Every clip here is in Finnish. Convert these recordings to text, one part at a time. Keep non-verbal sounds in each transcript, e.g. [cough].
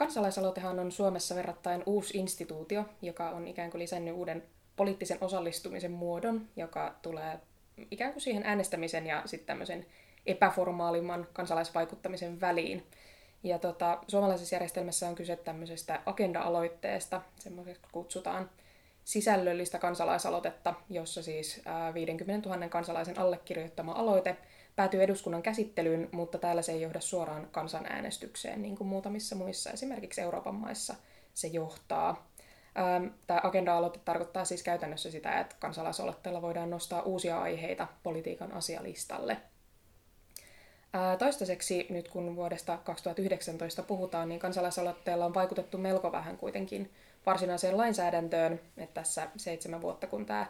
kansalaisaloitehan on Suomessa verrattain uusi instituutio, joka on ikään kuin lisännyt uuden poliittisen osallistumisen muodon, joka tulee ikään kuin siihen äänestämisen ja sitten tämmöisen epäformaalimman kansalaisvaikuttamisen väliin. Ja tota, suomalaisessa järjestelmässä on kyse tämmöisestä agenda-aloitteesta, semmoiseksi kutsutaan sisällöllistä kansalaisaloitetta, jossa siis 50 000 kansalaisen allekirjoittama aloite päätyy eduskunnan käsittelyyn, mutta täällä se ei johda suoraan kansanäänestykseen, niin kuin muutamissa muissa, esimerkiksi Euroopan maissa se johtaa. Tämä agenda-aloite tarkoittaa siis käytännössä sitä, että kansalaisaloitteella voidaan nostaa uusia aiheita politiikan asialistalle. Toistaiseksi, nyt kun vuodesta 2019 puhutaan, niin kansalaisaloitteella on vaikutettu melko vähän kuitenkin varsinaiseen lainsäädäntöön. Että tässä seitsemän vuotta, kun tämä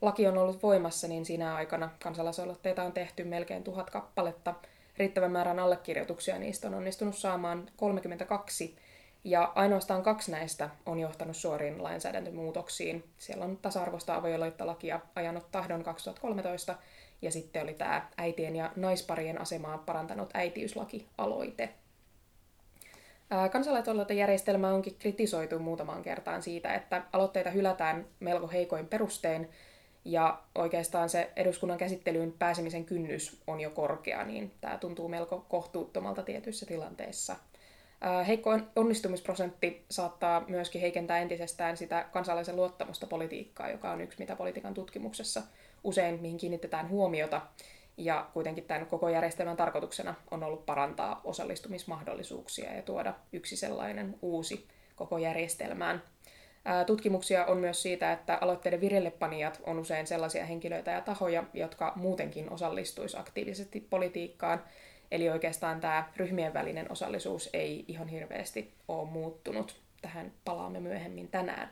laki on ollut voimassa, niin siinä aikana kansalaisaloitteita on tehty melkein tuhat kappaletta. Riittävän määrän allekirjoituksia niistä on onnistunut saamaan 32, ja ainoastaan kaksi näistä on johtanut suoriin lainsäädäntömuutoksiin. Siellä on tasa-arvoista avioliittolakia ajanut tahdon 2013, ja sitten oli tämä äitien ja naisparien asemaa parantanut äitiyslaki-aloite. Kansalaisaloitejärjestelmää onkin kritisoitu muutamaan kertaan siitä, että aloitteita hylätään melko heikoin perustein, ja oikeastaan se eduskunnan käsittelyyn pääsemisen kynnys on jo korkea, niin tämä tuntuu melko kohtuuttomalta tietyissä tilanteissa. Heikko onnistumisprosentti saattaa myöskin heikentää entisestään sitä kansalaisen luottamusta politiikkaa, joka on yksi, mitä politiikan tutkimuksessa usein mihin kiinnitetään huomiota. Ja kuitenkin tämän koko järjestelmän tarkoituksena on ollut parantaa osallistumismahdollisuuksia ja tuoda yksi sellainen uusi koko järjestelmään. Tutkimuksia on myös siitä, että aloitteiden vireillepanijat on usein sellaisia henkilöitä ja tahoja, jotka muutenkin osallistuisi aktiivisesti politiikkaan. Eli oikeastaan tämä ryhmien välinen osallisuus ei ihan hirveästi ole muuttunut. Tähän palaamme myöhemmin tänään.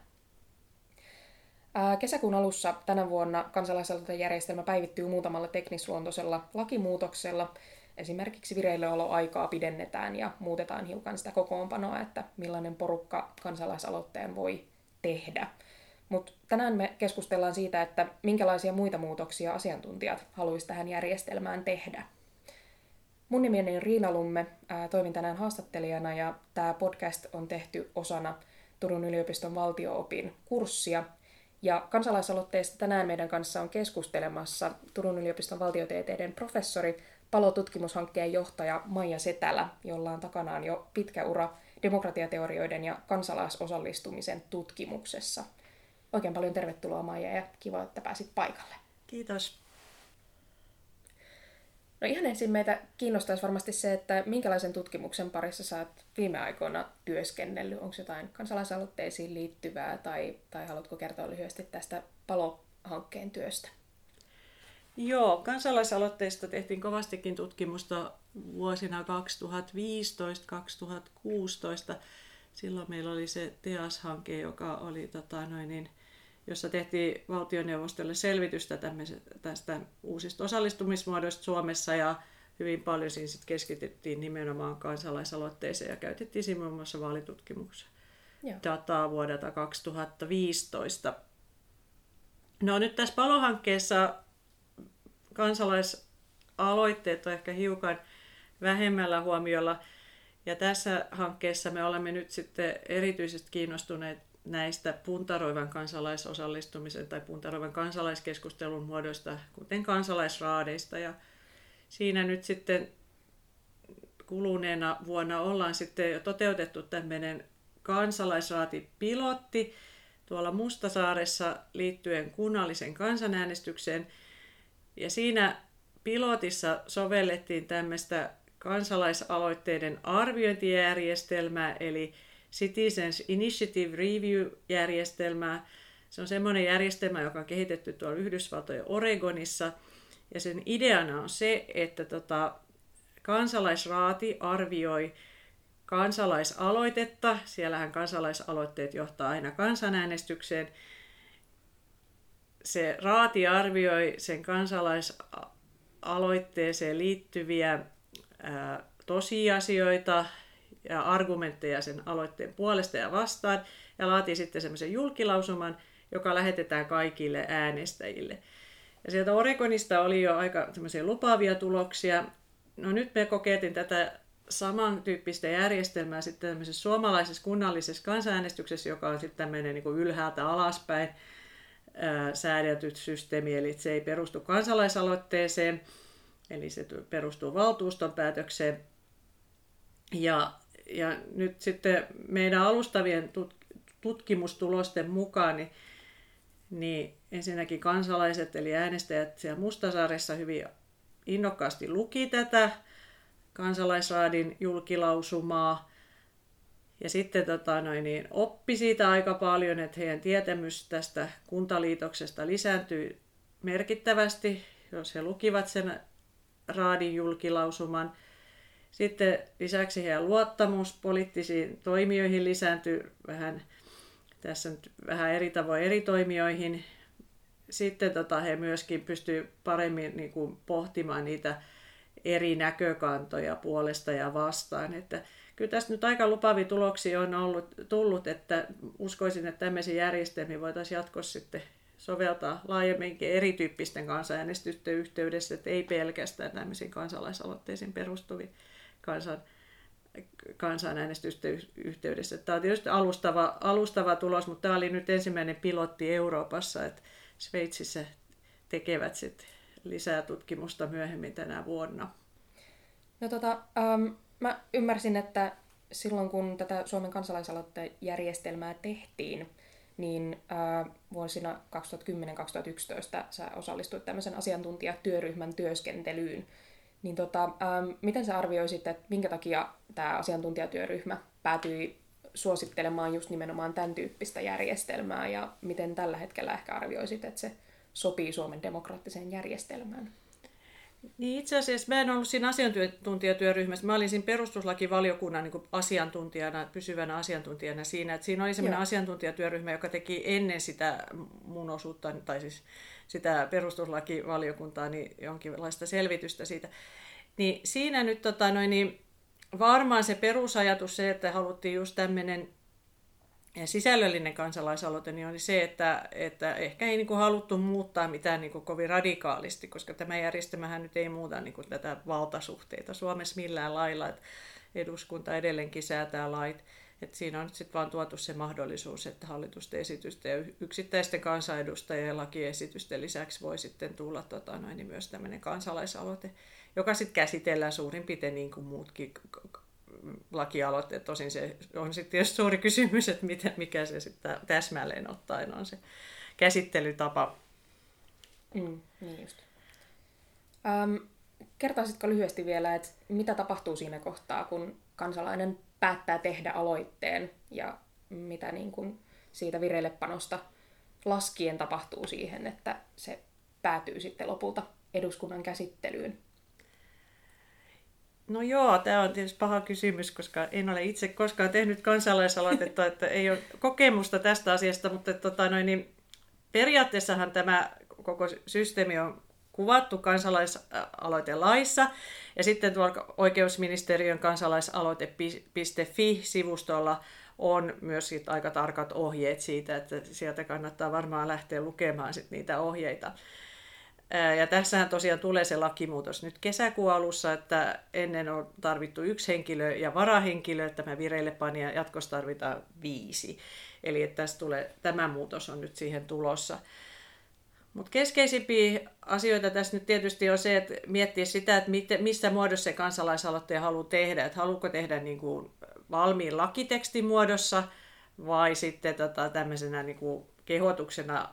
Kesäkuun alussa tänä vuonna kansalaisaloitejärjestelmä päivittyy muutamalla teknisluontoisella lakimuutoksella. Esimerkiksi vireilleoloaikaa pidennetään ja muutetaan hiukan sitä kokoonpanoa, että millainen porukka kansalaisaloitteen voi tehdä. Mutta tänään me keskustellaan siitä, että minkälaisia muita muutoksia asiantuntijat haluaisivat tähän järjestelmään tehdä. Mun nimeni on Riina Lumme, toimin tänään haastattelijana ja tämä podcast on tehty osana Turun yliopiston valtioopin kurssia – ja kansalaisaloitteesta tänään meidän kanssa on keskustelemassa Turun yliopiston valtiotieteiden professori, palotutkimushankkeen johtaja Maija Setälä, jolla on takanaan jo pitkä ura demokratiateorioiden ja kansalaisosallistumisen tutkimuksessa. Oikein paljon tervetuloa Maija ja kiva, että pääsit paikalle. Kiitos. No ihan ensin meitä kiinnostaisi varmasti se, että minkälaisen tutkimuksen parissa sä oot viime aikoina työskennellyt. Onko jotain kansalaisaloitteisiin liittyvää tai, tai haluatko kertoa lyhyesti tästä palohankkeen työstä? Joo, kansalaisaloitteista tehtiin kovastikin tutkimusta vuosina 2015-2016. Silloin meillä oli se TEAS-hanke, joka oli tota, noin niin, jossa tehtiin valtioneuvostolle selvitystä tästä uusista osallistumismuodoista Suomessa ja hyvin paljon siinä sit keskityttiin nimenomaan kansalaisaloitteeseen ja käytettiin siinä muun muassa vaalitutkimuksen Joo. dataa vuodelta 2015. No nyt tässä palohankkeessa kansalaisaloitteet on ehkä hiukan vähemmällä huomiolla. Ja tässä hankkeessa me olemme nyt sitten erityisesti kiinnostuneet näistä puntaroivan kansalaisosallistumisen tai puntaroivan kansalaiskeskustelun muodoista, kuten kansalaisraadeista. Ja siinä nyt sitten kuluneena vuonna ollaan sitten jo toteutettu tämmöinen kansalaisraatipilotti tuolla Mustasaaressa liittyen kunnallisen kansanäänestykseen. Ja siinä pilotissa sovellettiin tämmöistä kansalaisaloitteiden arviointijärjestelmää, eli Citizens Initiative Review-järjestelmää. Se on semmoinen järjestelmä, joka on kehitetty tuolla Yhdysvaltojen Oregonissa. Ja sen ideana on se, että tota, kansalaisraati arvioi kansalaisaloitetta. Siellähän kansalaisaloitteet johtaa aina kansanäänestykseen. Se raati arvioi sen kansalaisaloitteeseen liittyviä ää, tosiasioita, ja argumentteja sen aloitteen puolesta ja vastaan ja laatii sitten semmoisen julkilausuman, joka lähetetään kaikille äänestäjille. Ja sieltä Oregonista oli jo aika semmoisia lupaavia tuloksia. No nyt me kokeiltiin tätä samantyyppistä järjestelmää sitten tämmöisessä suomalaisessa kunnallisessa kansanäänestyksessä, joka on sitten tämmöinen niin ylhäältä alaspäin ää, säädelty systeemi, eli se ei perustu kansalaisaloitteeseen, eli se perustuu valtuuston päätökseen. Ja, ja nyt sitten meidän alustavien tutkimustulosten mukaan, niin, niin ensinnäkin kansalaiset eli äänestäjät siellä Mustasaaressa hyvin innokkaasti luki tätä kansalaisraadin julkilausumaa. Ja sitten tota, noin, niin, oppi siitä aika paljon, että heidän tietämys tästä kuntaliitoksesta lisääntyi merkittävästi, jos he lukivat sen raadin julkilausuman. Sitten lisäksi heidän luottamus poliittisiin toimijoihin lisääntyi vähän, tässä nyt vähän eri tavoin eri toimijoihin. Sitten tota, he myöskin pystyivät paremmin niin kuin, pohtimaan niitä eri näkökantoja puolesta ja vastaan. Että kyllä tässä nyt aika lupavia tuloksia on ollut, tullut, että uskoisin, että tämmöisiä järjestelmiä voitaisiin jatkossa sitten soveltaa laajemminkin erityyppisten kansanäänestysten yhteydessä, että ei pelkästään tämmöisiin kansalaisaloitteisiin perustuvia kansan, kansanäänestysten yhteydessä. Tämä on tietysti alustava, alustava tulos, mutta tämä oli nyt ensimmäinen pilotti Euroopassa, että Sveitsissä tekevät sitten lisää tutkimusta myöhemmin tänä vuonna. No tota, mä ymmärsin, että silloin kun tätä Suomen kansalaisaloittajärjestelmää tehtiin, niin äh, vuosina 2010-2011 sä osallistuit tämmöisen asiantuntijatyöryhmän työskentelyyn. Niin tota, ähm, miten sä arvioisit, että minkä takia tämä asiantuntijatyöryhmä päätyi suosittelemaan just nimenomaan tämän tyyppistä järjestelmää ja miten tällä hetkellä ehkä arvioisit, että se sopii Suomen demokraattiseen järjestelmään? Niin itse asiassa mä en ollut siinä asiantuntijatyöryhmässä. Mä olin siinä perustuslakivaliokunnan niin asiantuntijana, pysyvänä asiantuntijana siinä. Että siinä oli sellainen asiantuntijatyöryhmä, joka teki ennen sitä mun osuutta, tai siis sitä perustuslakivaliokuntaa, niin jonkinlaista selvitystä siitä. Niin siinä nyt tota, noin, niin varmaan se perusajatus se, että haluttiin just tämmöinen sisällöllinen kansalaisaloite niin oli se, että, että ehkä ei niin kuin haluttu muuttaa mitään niin kuin kovin radikaalisti, koska tämä järjestelmähän nyt ei muuta niin kuin tätä valtasuhteita Suomessa millään lailla, että eduskunta edelleenkin säätää lait. että siinä on nyt sitten vaan tuotu se mahdollisuus, että hallitusten esitysten ja yksittäisten kansanedustajien lakiesitysten lisäksi voi sitten tulla tota, noin, niin myös tämmöinen kansalaisaloite, joka sitten käsitellään suurin piirtein niin kuin muutkin lakialoitteet. Tosin se on sitten tietysti suuri kysymys, että miten, mikä se sitten täsmälleen ottaen on se käsittelytapa. Mm, niin just. Ähm, kertoisitko lyhyesti vielä, että mitä tapahtuu siinä kohtaa, kun kansalainen päättää tehdä aloitteen ja mitä niin kuin siitä vireillepanosta laskien tapahtuu siihen, että se päätyy sitten lopulta eduskunnan käsittelyyn? No joo, tämä on tietysti paha kysymys, koska en ole itse koskaan tehnyt kansalaisaloitetta, että ei ole kokemusta tästä asiasta, mutta tota noin, niin periaatteessahan tämä koko systeemi on kuvattu kansalaisaloitelaissa ja sitten tuolla oikeusministeriön kansalaisaloite.fi-sivustolla on myös aika tarkat ohjeet siitä, että sieltä kannattaa varmaan lähteä lukemaan sit niitä ohjeita. Ja tässähän tosiaan tulee se lakimuutos nyt kesäkuun alussa, että ennen on tarvittu yksi henkilö ja varahenkilö, tämä vireillepani ja jatkossa tarvitaan viisi. Eli että tässä tulee, tämä muutos on nyt siihen tulossa. Mutta keskeisimpiä asioita tässä nyt tietysti on se, että miettiä sitä, että missä muodossa se kansalaisaloitteen haluaa tehdä. Että haluuko tehdä niin kuin valmiin lakitekstin muodossa vai sitten tota, tämmöisenä niin kuin kehotuksena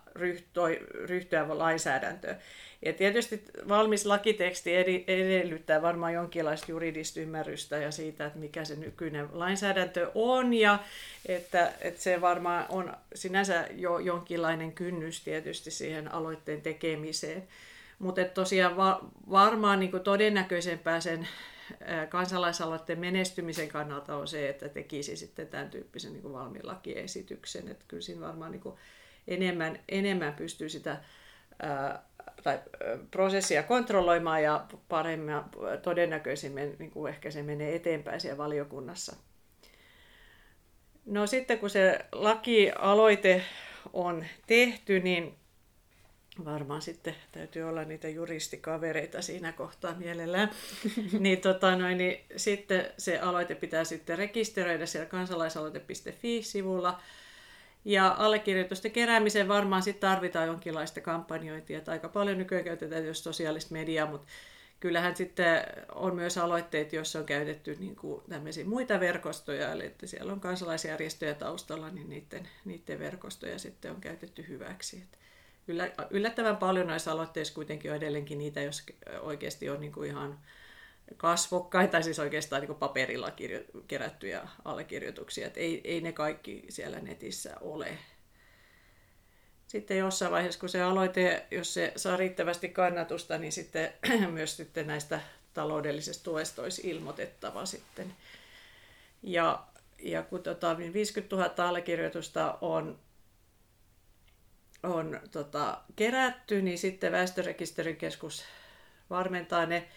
ryhtyä lainsäädäntöön. Ja tietysti valmis lakiteksti edellyttää varmaan jonkinlaista juridista ymmärrystä ja siitä, että mikä se nykyinen lainsäädäntö on ja että, että se varmaan on sinänsä jo jonkinlainen kynnys tietysti siihen aloitteen tekemiseen. Mutta tosiaan va- varmaan niin todennäköisempää sen kansalaisaloitteen menestymisen kannalta on se, että tekisi sitten tämän tyyppisen niin valmiin lakiesityksen. Että kyllä siinä varmaan niin enemmän, enemmän pystyy sitä ää, tai prosessia kontrolloimaan ja paremmin todennäköisimmin niin kuin ehkä se menee eteenpäin siellä valiokunnassa. No sitten kun se lakialoite on tehty, niin varmaan sitten täytyy olla niitä juristikavereita siinä kohtaa mielellään, [laughs] niin, tota noin, niin sitten se aloite pitää sitten rekisteröidä siellä kansalaisaloite.fi-sivulla. Ja allekirjoitusten keräämiseen varmaan sitten tarvitaan jonkinlaista kampanjointia, että aika paljon nykyään käytetään jos sosiaalista mediaa, mutta kyllähän sitten on myös aloitteet, joissa on käytetty niin kuin muita verkostoja, eli että siellä on kansalaisjärjestöjä taustalla, niin niiden, niiden verkostoja sitten on käytetty hyväksi. Että yllättävän paljon näissä aloitteissa kuitenkin on edelleenkin niitä, jos oikeasti on niin kuin ihan kasvokkaita, siis oikeastaan niin paperilla kirjo- kerättyjä allekirjoituksia. Että ei, ei ne kaikki siellä netissä ole. Sitten jossain vaiheessa, kun se aloite, jos se saa riittävästi kannatusta, niin sitten [clears throat] myös sitten näistä taloudellisesta tuesta olisi ilmoitettava sitten. Ja, ja kun tota, 50 niin 000 allekirjoitusta on on tota, kerätty, niin sitten väestörekisterikeskus varmentaa ne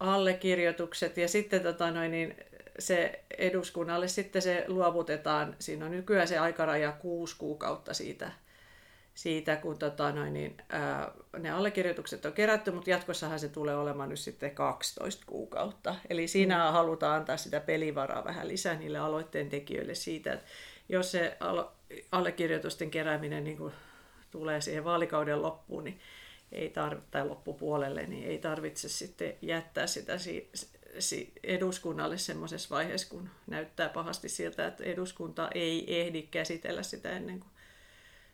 allekirjoitukset ja sitten tota noin, niin se eduskunnalle sitten se luovutetaan. Siinä on nykyään se aikaraja kuusi kuukautta siitä, siitä kun tota noin, niin, ää, ne allekirjoitukset on kerätty, mutta jatkossahan se tulee olemaan nyt sitten 12 kuukautta. Eli siinä mm. halutaan antaa sitä pelivaraa vähän lisää niille aloitteen tekijöille siitä, että jos se allekirjoitusten kerääminen niin kuin tulee siihen vaalikauden loppuun, niin ei tar- tai loppupuolelle, niin ei tarvitse sitten jättää sitä si- si- eduskunnalle semmoisessa vaiheessa, kun näyttää pahasti siltä, että eduskunta ei ehdi käsitellä sitä ennen kuin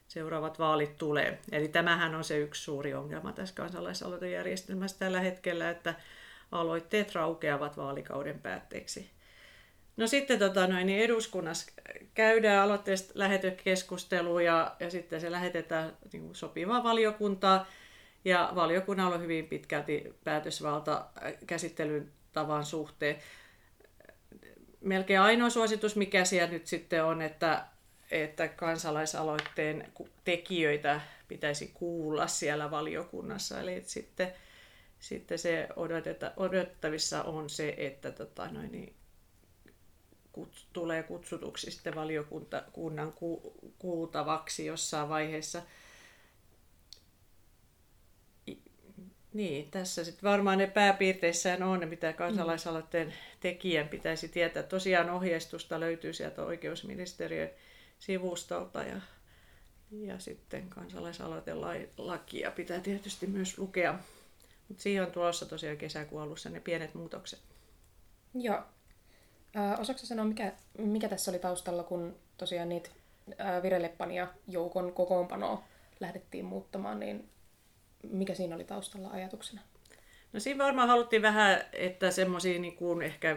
seuraavat vaalit tulee. Eli tämähän on se yksi suuri ongelma tässä kansalaisaloitejärjestelmässä tällä hetkellä, että aloitteet raukeavat vaalikauden päätteeksi. No sitten tota, noin, niin eduskunnassa käydään aloitteesta lähetekeskustelua ja, ja sitten se lähetetään niin kuin sopivaa valiokuntaa. Ja valiokunnalla on hyvin pitkälti päätösvalta käsittelyn tavan suhteen. Melkein ainoa suositus, mikä siellä nyt sitten on, että, että kansalaisaloitteen tekijöitä pitäisi kuulla siellä valiokunnassa. Eli sitten, sitten se odoteta, odotettavissa on se, että tota, noin, niin kut, tulee kutsutuksi sitten valiokunnan ku, kuultavaksi jossain vaiheessa. Niin, tässä sitten varmaan ne pääpiirteissään on ne, mitä kansalaisaloitteen tekijän pitäisi tietää. Tosiaan ohjeistusta löytyy sieltä oikeusministeriön sivustolta ja, ja sitten kansalaisaloitelakia pitää tietysti myös lukea. Mutta siihen on tulossa tosiaan kesäkuun alussa ne pienet muutokset. Joo, Äh, osaatko sanoa, mikä, mikä tässä oli taustalla, kun tosiaan niitä äh, joukon kokoonpanoa lähdettiin muuttamaan, niin mikä siinä oli taustalla ajatuksena? No siinä varmaan haluttiin vähän, että semmoisia niin kuin ehkä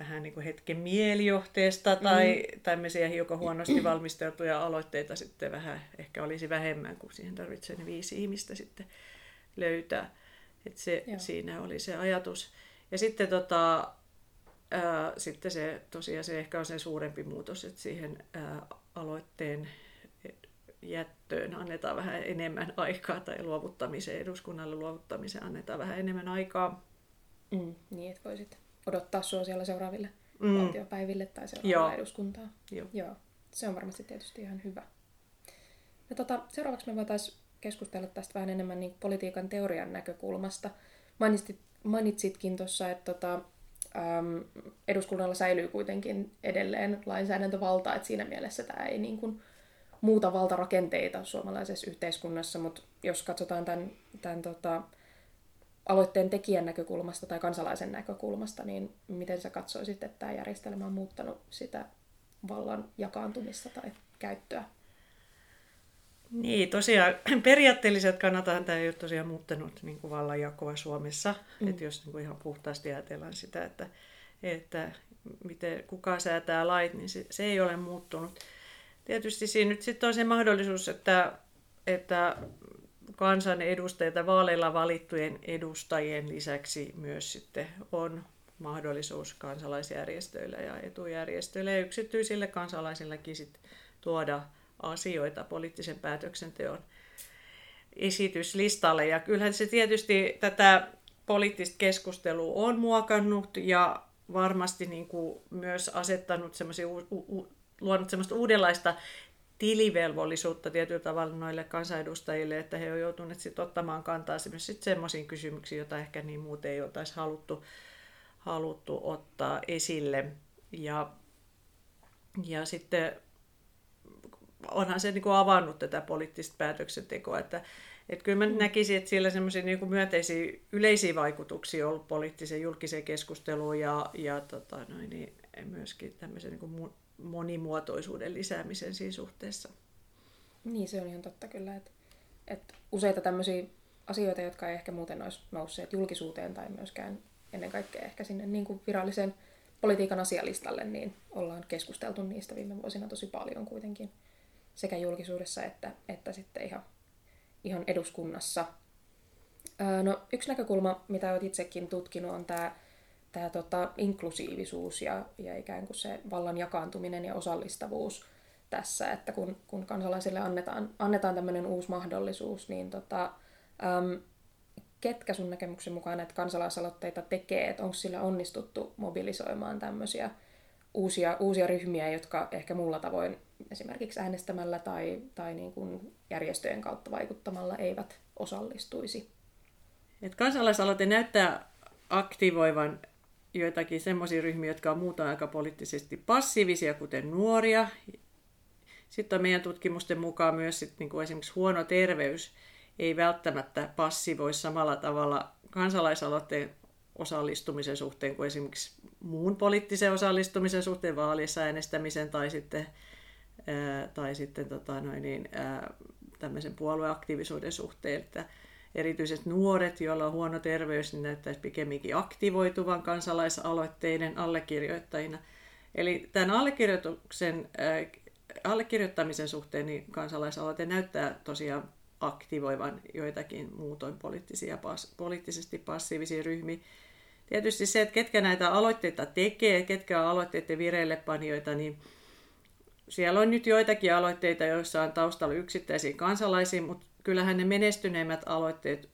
vähän niin kuin hetken mielijohteesta tai mm. tämmöisiä hiukan huonosti valmisteltuja aloitteita sitten vähän ehkä olisi vähemmän, kun siihen tarvitsee ne viisi ihmistä sitten löytää. Että se, siinä oli se ajatus. Ja sitten tota, ää, sitten se tosiaan se ehkä on se suurempi muutos, että siihen ää, aloitteen jättöön annetaan vähän enemmän aikaa tai luovuttamiseen, eduskunnalle luovuttamiseen annetaan vähän enemmän aikaa. Mm, niin, että voisit odottaa sua siellä seuraaville mm. valtiopäiville tai seuraaville eduskuntaa. Joo. Joo. Se on varmasti tietysti ihan hyvä. Ja tota, seuraavaksi me voitaisiin keskustella tästä vähän enemmän niin politiikan teorian näkökulmasta. Mainitsit, mainitsitkin tuossa, että tota, äm, eduskunnalla säilyy kuitenkin edelleen lainsäädäntövalta, että siinä mielessä tämä ei niin kuin muuta valtarakenteita suomalaisessa yhteiskunnassa, mutta jos katsotaan tämän, tämän tota, aloitteen tekijän näkökulmasta tai kansalaisen näkökulmasta, niin miten sä katsoisit, että tämä järjestelmä on muuttanut sitä vallan jakaantumista tai käyttöä? Niin, tosiaan [clears throat] periaatteelliset kannatahan tämä ei ole tosiaan muuttanut niin kuin vallanjakoa Suomessa. Mm. Että jos niin kuin ihan puhtaasti ajatellaan sitä, että, että miten, kuka säätää lait, niin se, se ei ole muuttunut. Tietysti siinä nyt sitten on se mahdollisuus, että, että kansan edustajia vaaleilla valittujen edustajien lisäksi myös sitten on mahdollisuus kansalaisjärjestöillä ja etujärjestöillä ja yksityisille kansalaisillekin sit tuoda asioita poliittisen päätöksenteon esityslistalle. Ja kyllähän se tietysti tätä poliittista keskustelua on muokannut ja varmasti niin kuin myös asettanut semmoisia, luonut semmoista uudenlaista tilivelvollisuutta tietyllä tavalla noille kansanedustajille, että he ovat joutuneet sit ottamaan kantaa myös semmoisiin kysymyksiin, joita ehkä niin muuten ei oltaisi haluttu, haluttu ottaa esille. Ja, ja sitten onhan se niin kuin avannut tätä poliittista päätöksentekoa, että että kyllä mä mm. näkisin, että sillä semmoisia niin myönteisiä yleisiä vaikutuksia on ollut poliittiseen julkiseen keskusteluun ja, ja tota, noin, niin myöskin tämmöisen niin kuin monimuotoisuuden lisäämisen siinä suhteessa. Niin, se on ihan totta kyllä, että, että useita tämmöisiä asioita, jotka ei ehkä muuten olisi nousseet julkisuuteen tai myöskään ennen kaikkea ehkä sinne niin kuin virallisen politiikan asialistalle, niin ollaan keskusteltu niistä viime vuosina tosi paljon kuitenkin sekä julkisuudessa että, että sitten ihan, ihan eduskunnassa. no, yksi näkökulma, mitä olet itsekin tutkinut, on tämä tämä tota, inklusiivisuus ja, ja ikään kuin se vallan jakaantuminen ja osallistavuus tässä, että kun, kun kansalaisille annetaan, annetaan tämmöinen uusi mahdollisuus, niin tota, äm, ketkä sun näkemyksen mukaan näitä kansalaisaloitteita tekee, että onko sillä onnistuttu mobilisoimaan tämmöisiä uusia, uusia ryhmiä, jotka ehkä muulla tavoin esimerkiksi äänestämällä tai, tai niin kuin järjestöjen kautta vaikuttamalla eivät osallistuisi. Et kansalaisaloite näyttää aktivoivan joitakin semmoisia ryhmiä, jotka on muuta aika poliittisesti passiivisia, kuten nuoria. Sitten on meidän tutkimusten mukaan myös sit, niin kuin esimerkiksi huono terveys ei välttämättä passivoi samalla tavalla kansalaisaloitteen osallistumisen suhteen kuin esimerkiksi muun poliittisen osallistumisen suhteen vaaleissa äänestämisen tai sitten, ää, tai sitten tota noin, niin, ää, tämmöisen puolueaktiivisuuden suhteen. Että Erityisesti nuoret, joilla on huono terveys, niin näyttäisi pikemminkin aktivoituvan kansalaisaloitteiden allekirjoittajina. Eli tämän allekirjoituksen, äh, allekirjoittamisen suhteen niin kansalaisaloite näyttää tosiaan aktivoivan joitakin muutoin poliittisia, poliittisesti passiivisia ryhmiä. Tietysti se, että ketkä näitä aloitteita tekee, ketkä on aloitteiden vireillepanijoita, niin siellä on nyt joitakin aloitteita, joissa on taustalla yksittäisiä kansalaisia, mutta kyllähän ne menestyneimmät aloitteet,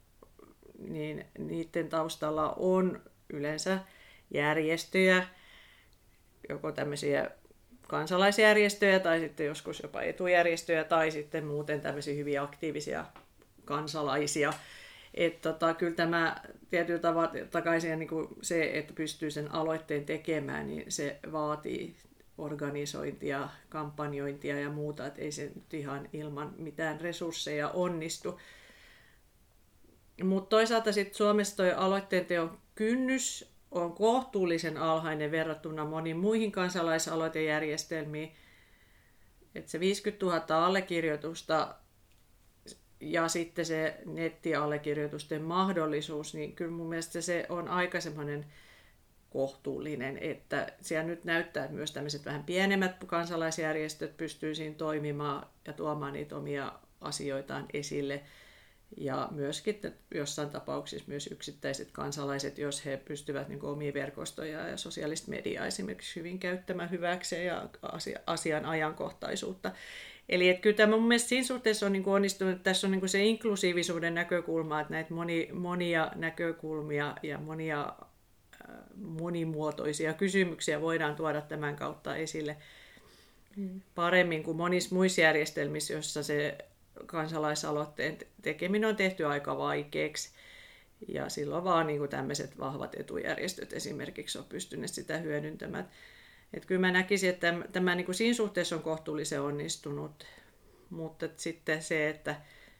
niin niiden taustalla on yleensä järjestöjä, joko tämmöisiä kansalaisjärjestöjä tai sitten joskus jopa etujärjestöjä tai sitten muuten tämmöisiä hyvin aktiivisia kansalaisia. Että tota, kyllä tämä tietyllä tavalla takaisin niin kuin se, että pystyy sen aloitteen tekemään, niin se vaatii organisointia, kampanjointia ja muuta, että ei se nyt ihan ilman mitään resursseja onnistu. Mutta toisaalta sitten Suomessa tuo aloitteen teon kynnys on kohtuullisen alhainen verrattuna moniin muihin kansalaisaloitejärjestelmiin. Et se 50 000 allekirjoitusta ja sitten se nettiallekirjoitusten mahdollisuus, niin kyllä mun mielestä se on aika semmoinen kohtuullinen, että siellä nyt näyttää, että myös tämmöiset vähän pienemmät kansalaisjärjestöt pystyy siinä toimimaan ja tuomaan niitä omia asioitaan esille. Ja myöskin jossain tapauksissa myös yksittäiset kansalaiset, jos he pystyvät niin omia verkostoja ja sosiaalista mediaa esimerkiksi hyvin käyttämään hyväkseen ja asian ajankohtaisuutta. Eli että kyllä tämä mun mielestä siinä suhteessa on niin kuin onnistunut, että tässä on niin kuin se inklusiivisuuden näkökulma, että näitä moni, monia näkökulmia ja monia monimuotoisia kysymyksiä voidaan tuoda tämän kautta esille mm. paremmin kuin monissa muissa järjestelmissä, joissa se kansalaisaloitteen tekeminen on tehty aika vaikeaksi. Ja silloin vaan niin kuin tämmöiset vahvat etujärjestöt esimerkiksi on pystyneet sitä hyödyntämään. Et kyllä mä näkisin, että tämä, tämä niin kuin siinä suhteessa on kohtuullisen onnistunut, mutta sitten se, että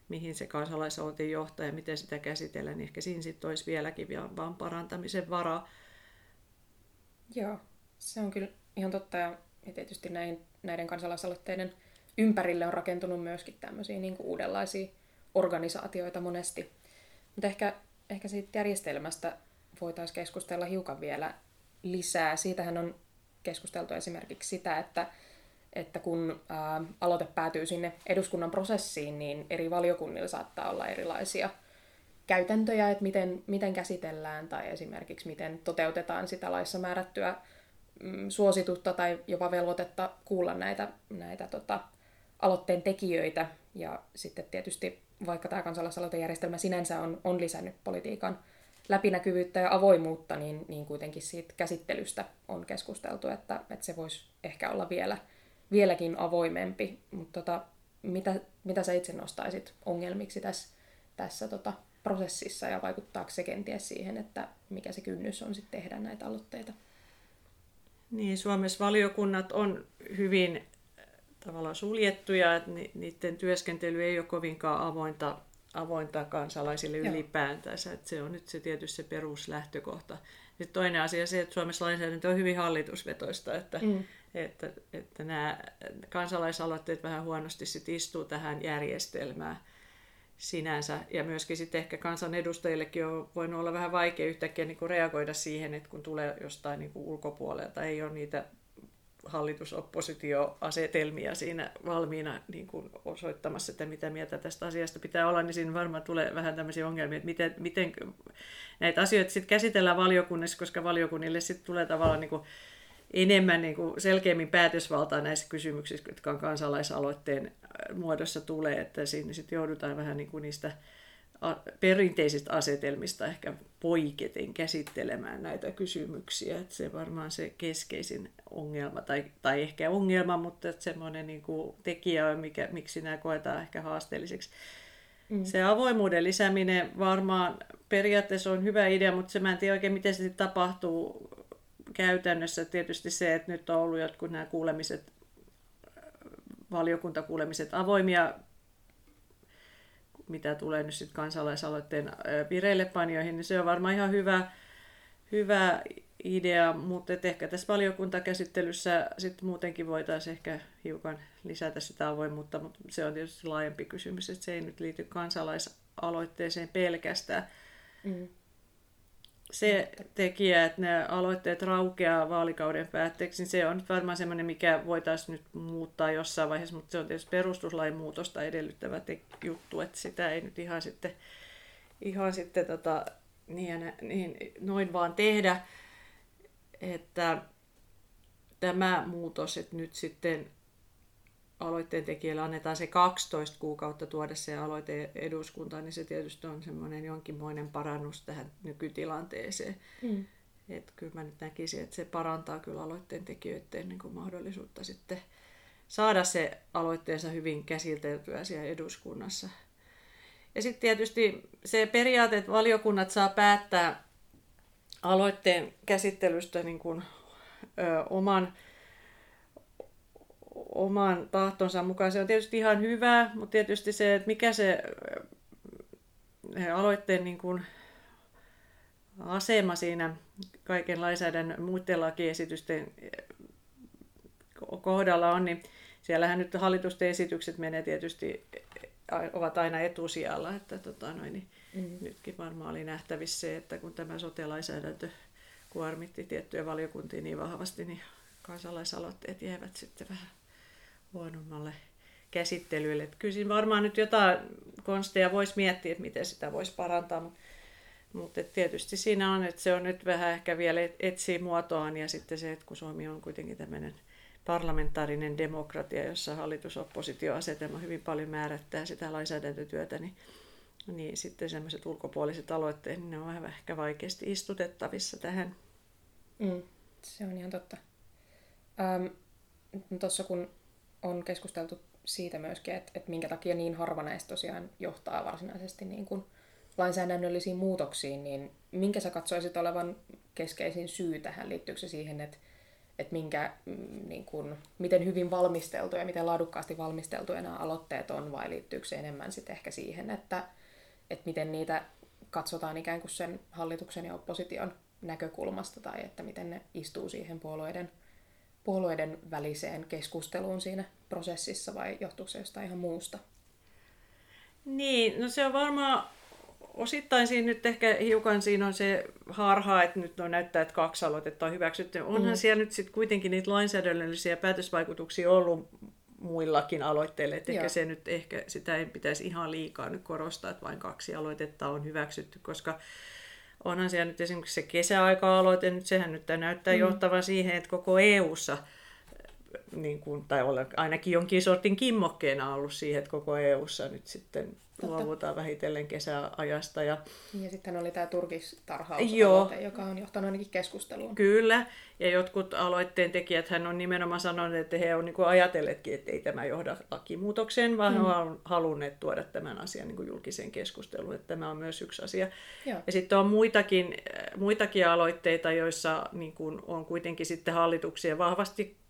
mihin se kansalaisaloite johtaa ja miten sitä käsitellään, niin ehkä siinä sitten olisi vieläkin vaan parantamisen varaa. Joo, se on kyllä ihan totta ja tietysti näin, näiden kansalaisaloitteiden ympärille on rakentunut myöskin tämmöisiä niin kuin uudenlaisia organisaatioita monesti. Mutta ehkä, ehkä siitä järjestelmästä voitaisiin keskustella hiukan vielä lisää. Siitähän on keskusteltu esimerkiksi sitä, että että kun ää, aloite päätyy sinne eduskunnan prosessiin, niin eri valiokunnilla saattaa olla erilaisia käytäntöjä, että miten, miten käsitellään tai esimerkiksi miten toteutetaan sitä laissa määrättyä mm, suositusta tai jopa velvoitetta kuulla näitä, näitä tota, aloitteen tekijöitä. Ja sitten tietysti vaikka tämä kansalaisaloitejärjestelmä sinänsä on, on lisännyt politiikan läpinäkyvyyttä ja avoimuutta, niin, niin kuitenkin siitä käsittelystä on keskusteltu, että, että se voisi ehkä olla vielä vieläkin avoimempi. Mutta tota, mitä, mitä sä itse nostaisit ongelmiksi tässä, tässä tota, prosessissa ja vaikuttaako se kenties siihen, että mikä se kynnys on sitten tehdä näitä aloitteita? Niin, Suomessa valiokunnat on hyvin tavallaan suljettuja, että niiden työskentely ei ole kovinkaan avointa, avointa kansalaisille Joo. ylipäätänsä. Että se on nyt se tietysti se peruslähtökohta. Sitten toinen asia on se, että Suomessa lainsäädäntö on hyvin hallitusvetoista, että, mm. että, että nämä kansalaisaloitteet vähän huonosti sit istuu tähän järjestelmään sinänsä. Ja myöskin sitten ehkä kansanedustajillekin on voinut olla vähän vaikea yhtäkkiä niin reagoida siihen, että kun tulee jostain niin kuin ulkopuolelta, ei ole niitä hallitusoppositioasetelmia siinä valmiina niin kuin osoittamassa, että mitä mieltä tästä asiasta pitää olla, niin siinä varmaan tulee vähän tämmöisiä ongelmia, että miten, miten näitä asioita sitten käsitellään valiokunnassa, koska valiokunnille sitten tulee tavallaan niin kuin enemmän niin kuin selkeämmin päätösvaltaa näissä kysymyksissä, jotka on kansalaisaloitteen muodossa tulee, että siinä sitten joudutaan vähän niin kuin niistä perinteisistä asetelmista ehkä poiketen käsittelemään näitä kysymyksiä. Että se varmaan se keskeisin ongelma, tai, tai ehkä ongelma, mutta että semmoinen niin kuin tekijä, mikä, miksi nämä koetaan ehkä haasteelliseksi. Mm. Se avoimuuden lisääminen varmaan periaatteessa on hyvä idea, mutta se mä en tiedä oikein, miten se tapahtuu käytännössä. Tietysti se, että nyt on ollut jotkut nämä kuulemiset, valiokuntakuulemiset avoimia mitä tulee nyt sitten kansalaisaloitteen vireillepanijoihin, niin se on varmaan ihan hyvä, hyvä idea, mutta ehkä tässä valiokuntakäsittelyssä sitten muutenkin voitaisiin ehkä hiukan lisätä sitä avoimuutta, mutta se on tietysti laajempi kysymys, että se ei nyt liity kansalaisaloitteeseen pelkästään. Mm se tekijä, että ne aloitteet raukeaa vaalikauden päätteeksi, niin se on varmaan semmoinen, mikä voitaisiin nyt muuttaa jossain vaiheessa, mutta se on tietysti perustuslain muutosta edellyttävä juttu, että sitä ei nyt ihan sitten, ihan sitten tota, niin, niin, noin vaan tehdä, että tämä muutos, että nyt sitten aloitteen tekijälle annetaan se 12 kuukautta tuoda se aloite eduskuntaan, niin se tietysti on semmoinen jonkinmoinen parannus tähän nykytilanteeseen. Mm. Et kyllä mä nyt näkisin, että se parantaa kyllä aloitteen tekijöiden niin kuin mahdollisuutta sitten saada se aloitteensa hyvin käsiteltyä siellä eduskunnassa. Ja sitten tietysti se periaate, että valiokunnat saa päättää aloitteen käsittelystä niin kuin, ö, oman oman tahtonsa mukaan. Se on tietysti ihan hyvä, mutta tietysti se, että mikä se aloitteen niin kuin asema siinä kaiken lainsäädännön muiden lakiesitysten kohdalla on, niin siellähän nyt hallitusten esitykset menee tietysti, ovat aina etusijalla, että tota noin, niin mm. nytkin varmaan oli nähtävissä se, että kun tämä sote-lainsäädäntö kuormitti tiettyjä valiokuntia niin vahvasti, niin kansalaisaloitteet jäävät sitten vähän huonommalle käsittelylle. Että kyllä siinä varmaan nyt jotain konsteja voisi miettiä, että miten sitä voisi parantaa, mutta, mutta tietysti siinä on, että se on nyt vähän ehkä vielä etsii muotoaan ja sitten se, että kun Suomi on kuitenkin tämmöinen parlamentaarinen demokratia, jossa hallitusoppositioasetelma hyvin paljon määrättää sitä lainsäädäntötyötä, niin, niin sitten semmoiset ulkopuoliset aloitteet, niin ne on vähän ehkä vaikeasti istutettavissa tähän. Mm, se on ihan totta. Ähm, Tuossa kun on keskusteltu siitä myöskin, että, että minkä takia niin harva näistä tosiaan johtaa varsinaisesti niin kuin lainsäädännöllisiin muutoksiin, niin minkä sä katsoisit olevan keskeisin syy tähän? Liittyykö se siihen, että, että minkä, mm, niin kuin, miten hyvin valmisteltuja, miten laadukkaasti valmisteltuja nämä aloitteet on, vai liittyykö se enemmän sitten ehkä siihen, että, että miten niitä katsotaan ikään kuin sen hallituksen ja opposition näkökulmasta, tai että miten ne istuu siihen puolueiden puolueiden väliseen keskusteluun siinä prosessissa vai johtuuko se jostain ihan muusta? Niin, no se on varmaan osittain siinä nyt ehkä hiukan siinä on se harha, että nyt on näyttää, että kaksi aloitetta on hyväksytty. Onhan mm. siellä nyt sitten kuitenkin niitä lainsäädännöllisiä päätösvaikutuksia ollut muillakin aloitteille, että ehkä se nyt ehkä sitä ei pitäisi ihan liikaa nyt korostaa, että vain kaksi aloitetta on hyväksytty, koska onhan siellä nyt esimerkiksi se kesäaika-aloite, nyt sehän nyt näyttää mm. johtavan siihen, että koko EU-ssa niin kuin, tai olla ainakin jonkin sortin kimmokkeena ollut siihen, että koko EU-ssa nyt sitten Totta. luovutaan vähitellen kesäajasta. Ja, ja sitten oli tämä turkistarhaus, Joo. joka on johtanut ainakin keskusteluun. Kyllä, ja jotkut aloitteen tekijät hän on nimenomaan sanonut, että he on niin ajatelleetkin, että ei tämä johda lakimuutokseen, vaan mm. he on halunneet tuoda tämän asian niin julkiseen keskusteluun, että tämä on myös yksi asia. Joo. Ja sitten on muitakin, muitakin aloitteita, joissa niin kuin on kuitenkin sitten hallituksia vahvasti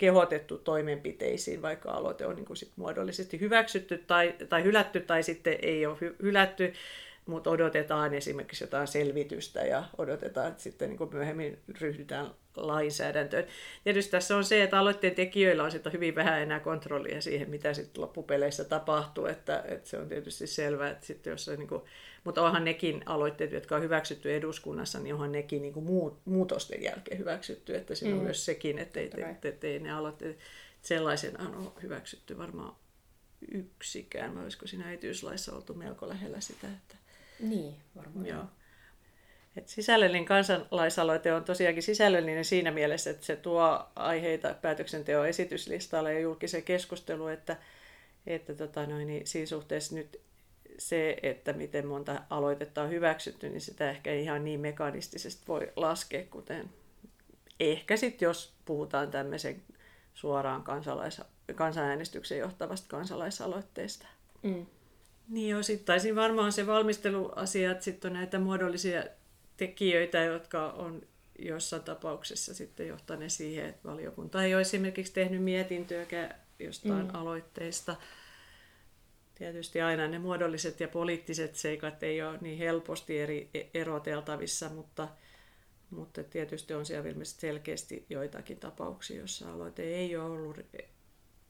kehotettu toimenpiteisiin, vaikka aloite on niin kuin sit muodollisesti hyväksytty tai, tai hylätty tai sitten ei ole hy, hylätty, mutta odotetaan esimerkiksi jotain selvitystä ja odotetaan, että sitten niin kuin myöhemmin ryhdytään lainsäädäntöön. Tietysti tässä on se, että aloitteen tekijöillä on sitten hyvin vähän enää kontrollia siihen, mitä sitten loppupeleissä tapahtuu, että, että se on tietysti selvää, että sitten jos se niin kuin, mutta onhan nekin aloitteet, jotka on hyväksytty eduskunnassa, niin onhan nekin niin kuin muut, muutosten jälkeen hyväksytty, että siinä mm. on myös sekin, että ei, te, te, te, ne aloitteet sellaisenaan ole hyväksytty varmaan yksikään, vai olisiko siinä äitiyslaissa oltu melko lähellä sitä, että niin, varmaan. Joo. Et sisällöllinen kansalaisaloite on tosiaankin sisällöllinen siinä mielessä, että se tuo aiheita päätöksenteon esityslistalle ja julkiseen keskusteluun, että, että tota noin, niin siinä suhteessa nyt se, että miten monta aloitetta on hyväksytty, niin sitä ehkä ihan niin mekanistisesti voi laskea, kuten ehkä sitten jos puhutaan tämmöisen suoraan kansalais- kansanäänestyksen johtavasta kansalaisaloitteesta. Mm. Niin osittaisin varmaan se valmisteluasia, että sitten on näitä muodollisia tekijöitä, jotka on jossain tapauksessa sitten johtaneet siihen, että valiokunta ei ole esimerkiksi tehnyt mietintöäkään jostain mm. aloitteista. Tietysti aina ne muodolliset ja poliittiset seikat ei ole niin helposti eri, eroteltavissa, mutta, mutta tietysti on siellä ilmeisesti selkeästi joitakin tapauksia, joissa aloite ei ole ollut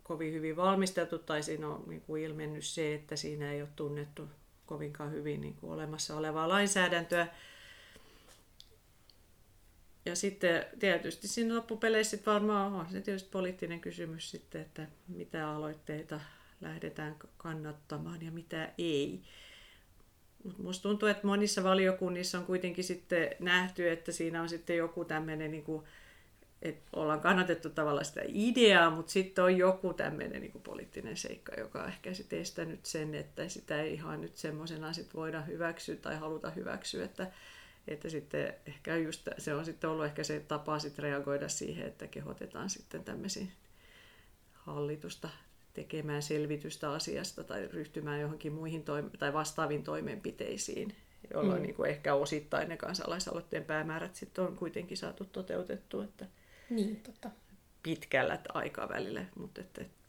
kovin hyvin valmisteltu tai siinä on niin kuin ilmennyt se, että siinä ei ole tunnettu kovinkaan hyvin niin kuin olemassa olevaa lainsäädäntöä. Ja sitten tietysti siinä loppupeleissä varmaan on se tietysti poliittinen kysymys sitten, että mitä aloitteita lähdetään kannattamaan ja mitä ei. Mutta musta tuntuu, että monissa valiokunnissa on kuitenkin sitten nähty, että siinä on sitten joku tämmöinen niin kuin että ollaan kannatettu tavallaan sitä ideaa, mutta sitten on joku tämmöinen niin poliittinen seikka, joka on ehkä sitten estänyt sen, että sitä ei ihan nyt semmoisena sit voida hyväksyä tai haluta hyväksyä, että, että sitten ehkä just se on sitten ollut ehkä se tapa sitten reagoida siihen, että kehotetaan sitten tämmöisiin hallitusta tekemään selvitystä asiasta tai ryhtymään johonkin muihin toim- tai vastaaviin toimenpiteisiin, jolloin mm. niin kuin ehkä osittain ne kansalaisaloitteen päämäärät sitten on kuitenkin saatu toteutettua. Että, niin, totta. pitkällä aikavälillä, mutta että, että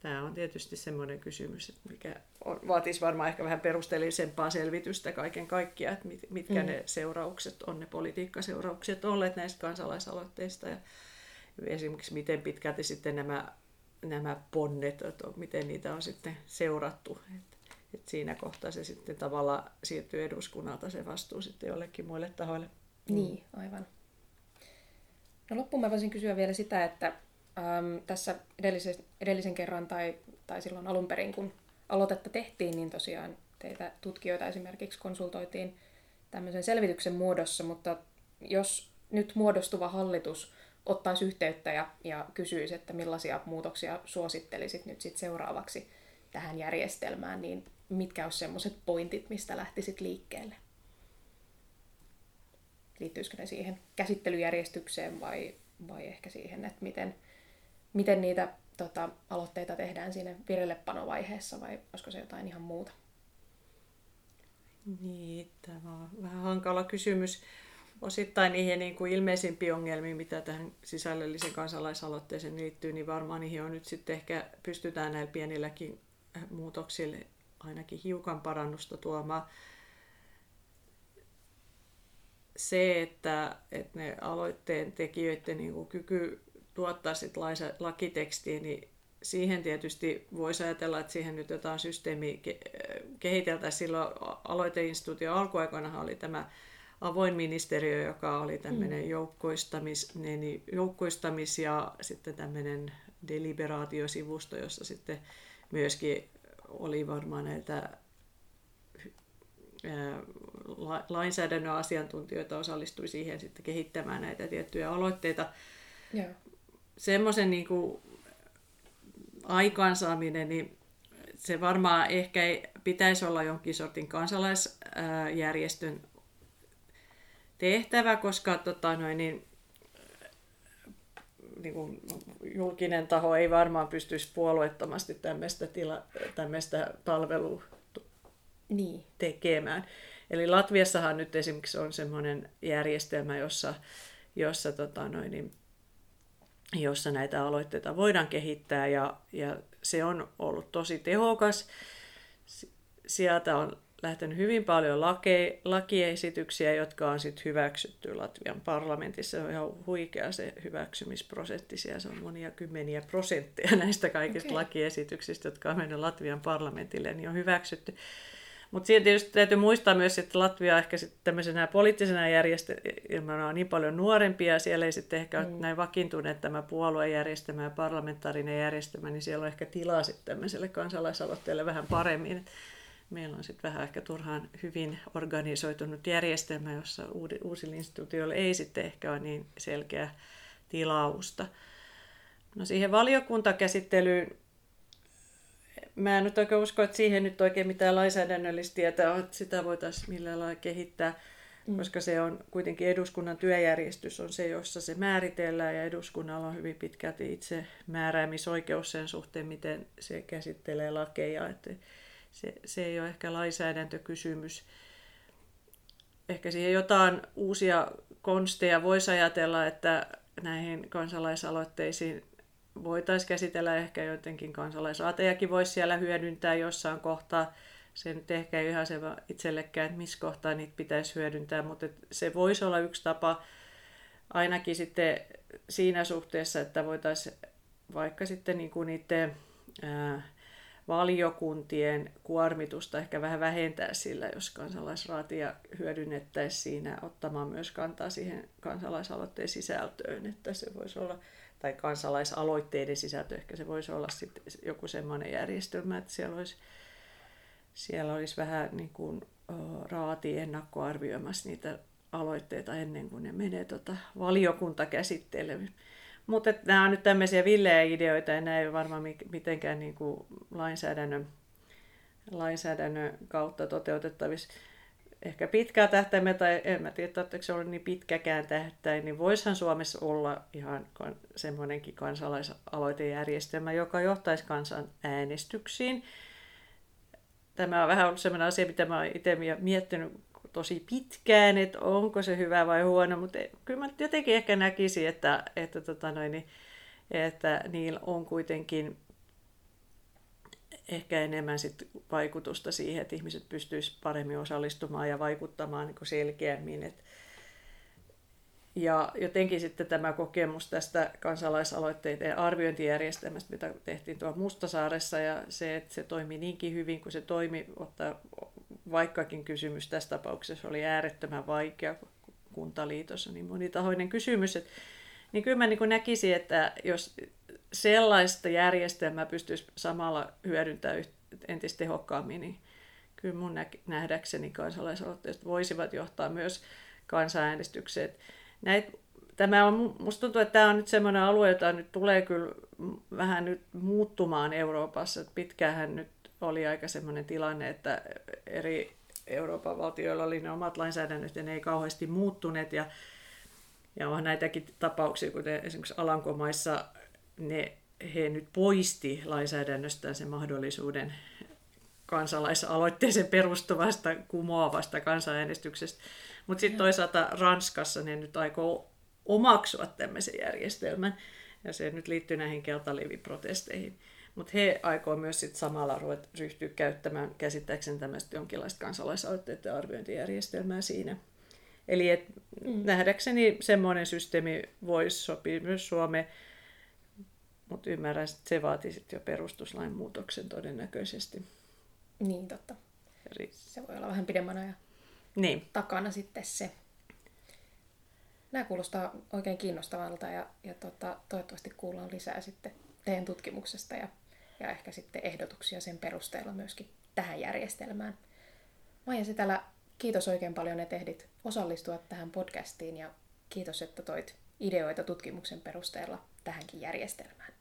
tämä on tietysti semmoinen kysymys, että mikä on, vaatisi varmaan ehkä vähän perusteellisempaa selvitystä kaiken kaikkiaan, että mit, mitkä mm. ne seuraukset on, ne politiikkaseuraukset olleet näistä kansalaisaloitteista ja esimerkiksi miten pitkälti sitten nämä, nämä ponnet, että miten niitä on sitten seurattu. Että, että siinä kohtaa se sitten tavallaan siirtyy eduskunnalta se vastuu sitten jollekin muille tahoille. Niin, aivan. No loppuun mä voisin kysyä vielä sitä, että äm, tässä edellisen, edellisen kerran tai, tai silloin alun perin, kun aloitetta tehtiin, niin tosiaan teitä tutkijoita esimerkiksi konsultoitiin tämmöisen selvityksen muodossa, mutta jos nyt muodostuva hallitus ottaisi yhteyttä ja, ja kysyisi, että millaisia muutoksia suosittelisit nyt sit seuraavaksi tähän järjestelmään, niin mitkä olisi semmoiset pointit, mistä lähtisit liikkeelle? liittyisikö ne siihen käsittelyjärjestykseen vai, vai ehkä siihen, että miten, miten niitä tota, aloitteita tehdään siinä vireillepanovaiheessa vai olisiko se jotain ihan muuta? Niin, tämä on vähän hankala kysymys. Osittain niihin niin kuin ilmeisimpiin ongelmiin, mitä tähän sisällöllisen kansalaisaloitteeseen liittyy, niin varmaan niihin on nyt sitten ehkä pystytään näillä pienilläkin muutoksille ainakin hiukan parannusta tuomaan se, että, että ne aloitteen tekijöiden niin kuin kyky tuottaa sit lakitekstiä, niin siihen tietysti voisi ajatella, että siihen nyt jotain systeemi kehiteltäisiin. Silloin aloiteinstituution alkuaikoina oli tämä avoin ministeriö, joka oli tämmöinen mm. joukkoistamis, niin joukkoistamis ja sitten tämmöinen deliberaatiosivusto, jossa sitten myöskin oli varmaan näitä lainsäädännön asiantuntijoita osallistui siihen sitten kehittämään näitä tiettyjä aloitteita. Yeah. Semmoisen niin aikaansaaminen, niin se varmaan ehkä ei, pitäisi olla jonkin sortin kansalaisjärjestön tehtävä, koska tota, noin, niin, niin kuin julkinen taho ei varmaan pystyisi puolueettomasti tämmöistä, tila, tämmöistä palvelua niin. tekemään. Eli Latviassahan nyt esimerkiksi on semmoinen järjestelmä, jossa, jossa, tota noin, niin, jossa näitä aloitteita voidaan kehittää ja, ja se on ollut tosi tehokas. Sieltä on lähtenyt hyvin paljon lake, lakiesityksiä, jotka on sitten hyväksytty Latvian parlamentissa. Se on ihan huikea se hyväksymisprosentti. Siellä se on monia kymmeniä prosentteja näistä kaikista okay. lakiesityksistä, jotka on mennyt Latvian parlamentille, niin on hyväksytty. Mutta siinä tietysti täytyy muistaa myös, että Latvia ehkä sitten tämmöisenä poliittisena järjestelmänä on niin paljon nuorempia, siellä ei sitten ehkä mm. ole näin vakiintuneet tämä puoluejärjestelmä ja parlamentaarinen järjestelmä, niin siellä on ehkä tilaa sitten tämmöiselle kansalaisaloitteelle vähän paremmin. Meillä on sitten vähän ehkä turhaan hyvin organisoitunut järjestelmä, jossa uusille instituutioille ei sitten ehkä ole niin selkeä tilausta. No siihen valiokuntakäsittelyyn mä en nyt oikein usko, että siihen nyt oikein mitään lainsäädännöllistä tietoa on, että sitä voitaisiin millään lailla kehittää, mm. koska se on kuitenkin eduskunnan työjärjestys on se, jossa se määritellään ja eduskunnalla on hyvin pitkälti itse määräämisoikeus sen suhteen, miten se käsittelee lakeja. Että se, se ei ole ehkä lainsäädäntökysymys. Ehkä siihen jotain uusia konsteja voisi ajatella, että näihin kansalaisaloitteisiin voitaisiin käsitellä ehkä jotenkin kansalaisaatejakin voisi siellä hyödyntää jossain kohtaa. Se nyt ehkä ei ihan se itsellekään, että missä kohtaa niitä pitäisi hyödyntää, mutta se voisi olla yksi tapa ainakin sitten siinä suhteessa, että voitaisiin vaikka sitten niin kuin niiden ää, valiokuntien kuormitusta ehkä vähän vähentää sillä, jos kansalaisraatia hyödynnettäisiin siinä ottamaan myös kantaa siihen kansalaisaloitteen sisältöön, että se voisi olla tai kansalaisaloitteiden sisältö, ehkä se voisi olla sitten joku semmoinen järjestelmä, että siellä olisi, siellä olisi vähän niin kuin raati ennakkoarvioimassa niitä aloitteita ennen kuin ne menee tota valiokuntakäsittelyyn. Mutta nämä on nyt tämmöisiä villejä ideoita ja nämä ei varmaan mitenkään niin kuin lainsäädännön, lainsäädännön kautta toteutettavissa ehkä pitkää tähtäimellä, tai en mä tiedä, että se on niin pitkäkään tähtäin, niin voisihan Suomessa olla ihan semmoinenkin kansalaisaloitejärjestelmä, joka johtaisi kansan äänestyksiin. Tämä on vähän ollut semmoinen asia, mitä mä olen itse miettinyt tosi pitkään, että onko se hyvä vai huono, mutta kyllä mä jotenkin ehkä näkisin, että, että, tota noin, että niillä on kuitenkin ehkä enemmän sit vaikutusta siihen, että ihmiset pystyisivät paremmin osallistumaan ja vaikuttamaan niin selkeämmin. Et ja jotenkin sitten tämä kokemus tästä kansalaisaloitteiden arviointijärjestelmästä, mitä tehtiin tuolla Mustasaaressa, ja se, että se toimi niinkin hyvin kuin se toimi, ottaa vaikkakin kysymys tässä tapauksessa oli äärettömän vaikea, kun kuntaliitos on niin monitahoinen kysymys, että, niin kyllä mä niin näkisin, että jos sellaista järjestelmää pystyisi samalla hyödyntämään entistä tehokkaammin, niin kyllä mun nähdäkseni kansalaisaloitteet voisivat johtaa myös kansanäänestykseen. Näit, tämä on, musta tuntuu, että tämä on nyt sellainen alue, jota nyt tulee kyllä vähän nyt muuttumaan Euroopassa. Pitkähän nyt oli aika sellainen tilanne, että eri Euroopan valtioilla oli ne omat lainsäädännöt ja ne ei kauheasti muuttuneet. Ja, ja on näitäkin tapauksia, kuten esimerkiksi Alankomaissa ne, he nyt poisti lainsäädännöstään sen mahdollisuuden kansalaisaloitteeseen perustuvasta kumoavasta kansanäänestyksestä. Mutta sitten toisaalta Ranskassa ne nyt aikoo omaksua tämmöisen järjestelmän, ja se nyt liittyy näihin keltaliiviprotesteihin. Mutta he aikoo myös sit samalla ryhtyä käyttämään käsittääkseni tämmöistä jonkinlaista kansalaisaloitteiden arviointijärjestelmää siinä. Eli et mm. nähdäkseni semmoinen systeemi voisi sopia myös Suomeen mutta ymmärrän, että se vaatii sitten jo perustuslain muutoksen todennäköisesti. Niin, totta. Eli... Se voi olla vähän pidemmän ajan niin. takana sitten se. Nämä kuulostaa oikein kiinnostavalta ja, ja tota, toivottavasti kuullaan lisää sitten teidän tutkimuksesta ja, ja ehkä sitten ehdotuksia sen perusteella myöskin tähän järjestelmään. Maija Sitälä, kiitos oikein paljon, että ehdit osallistua tähän podcastiin ja kiitos, että toit ideoita tutkimuksen perusteella tähänkin järjestelmään.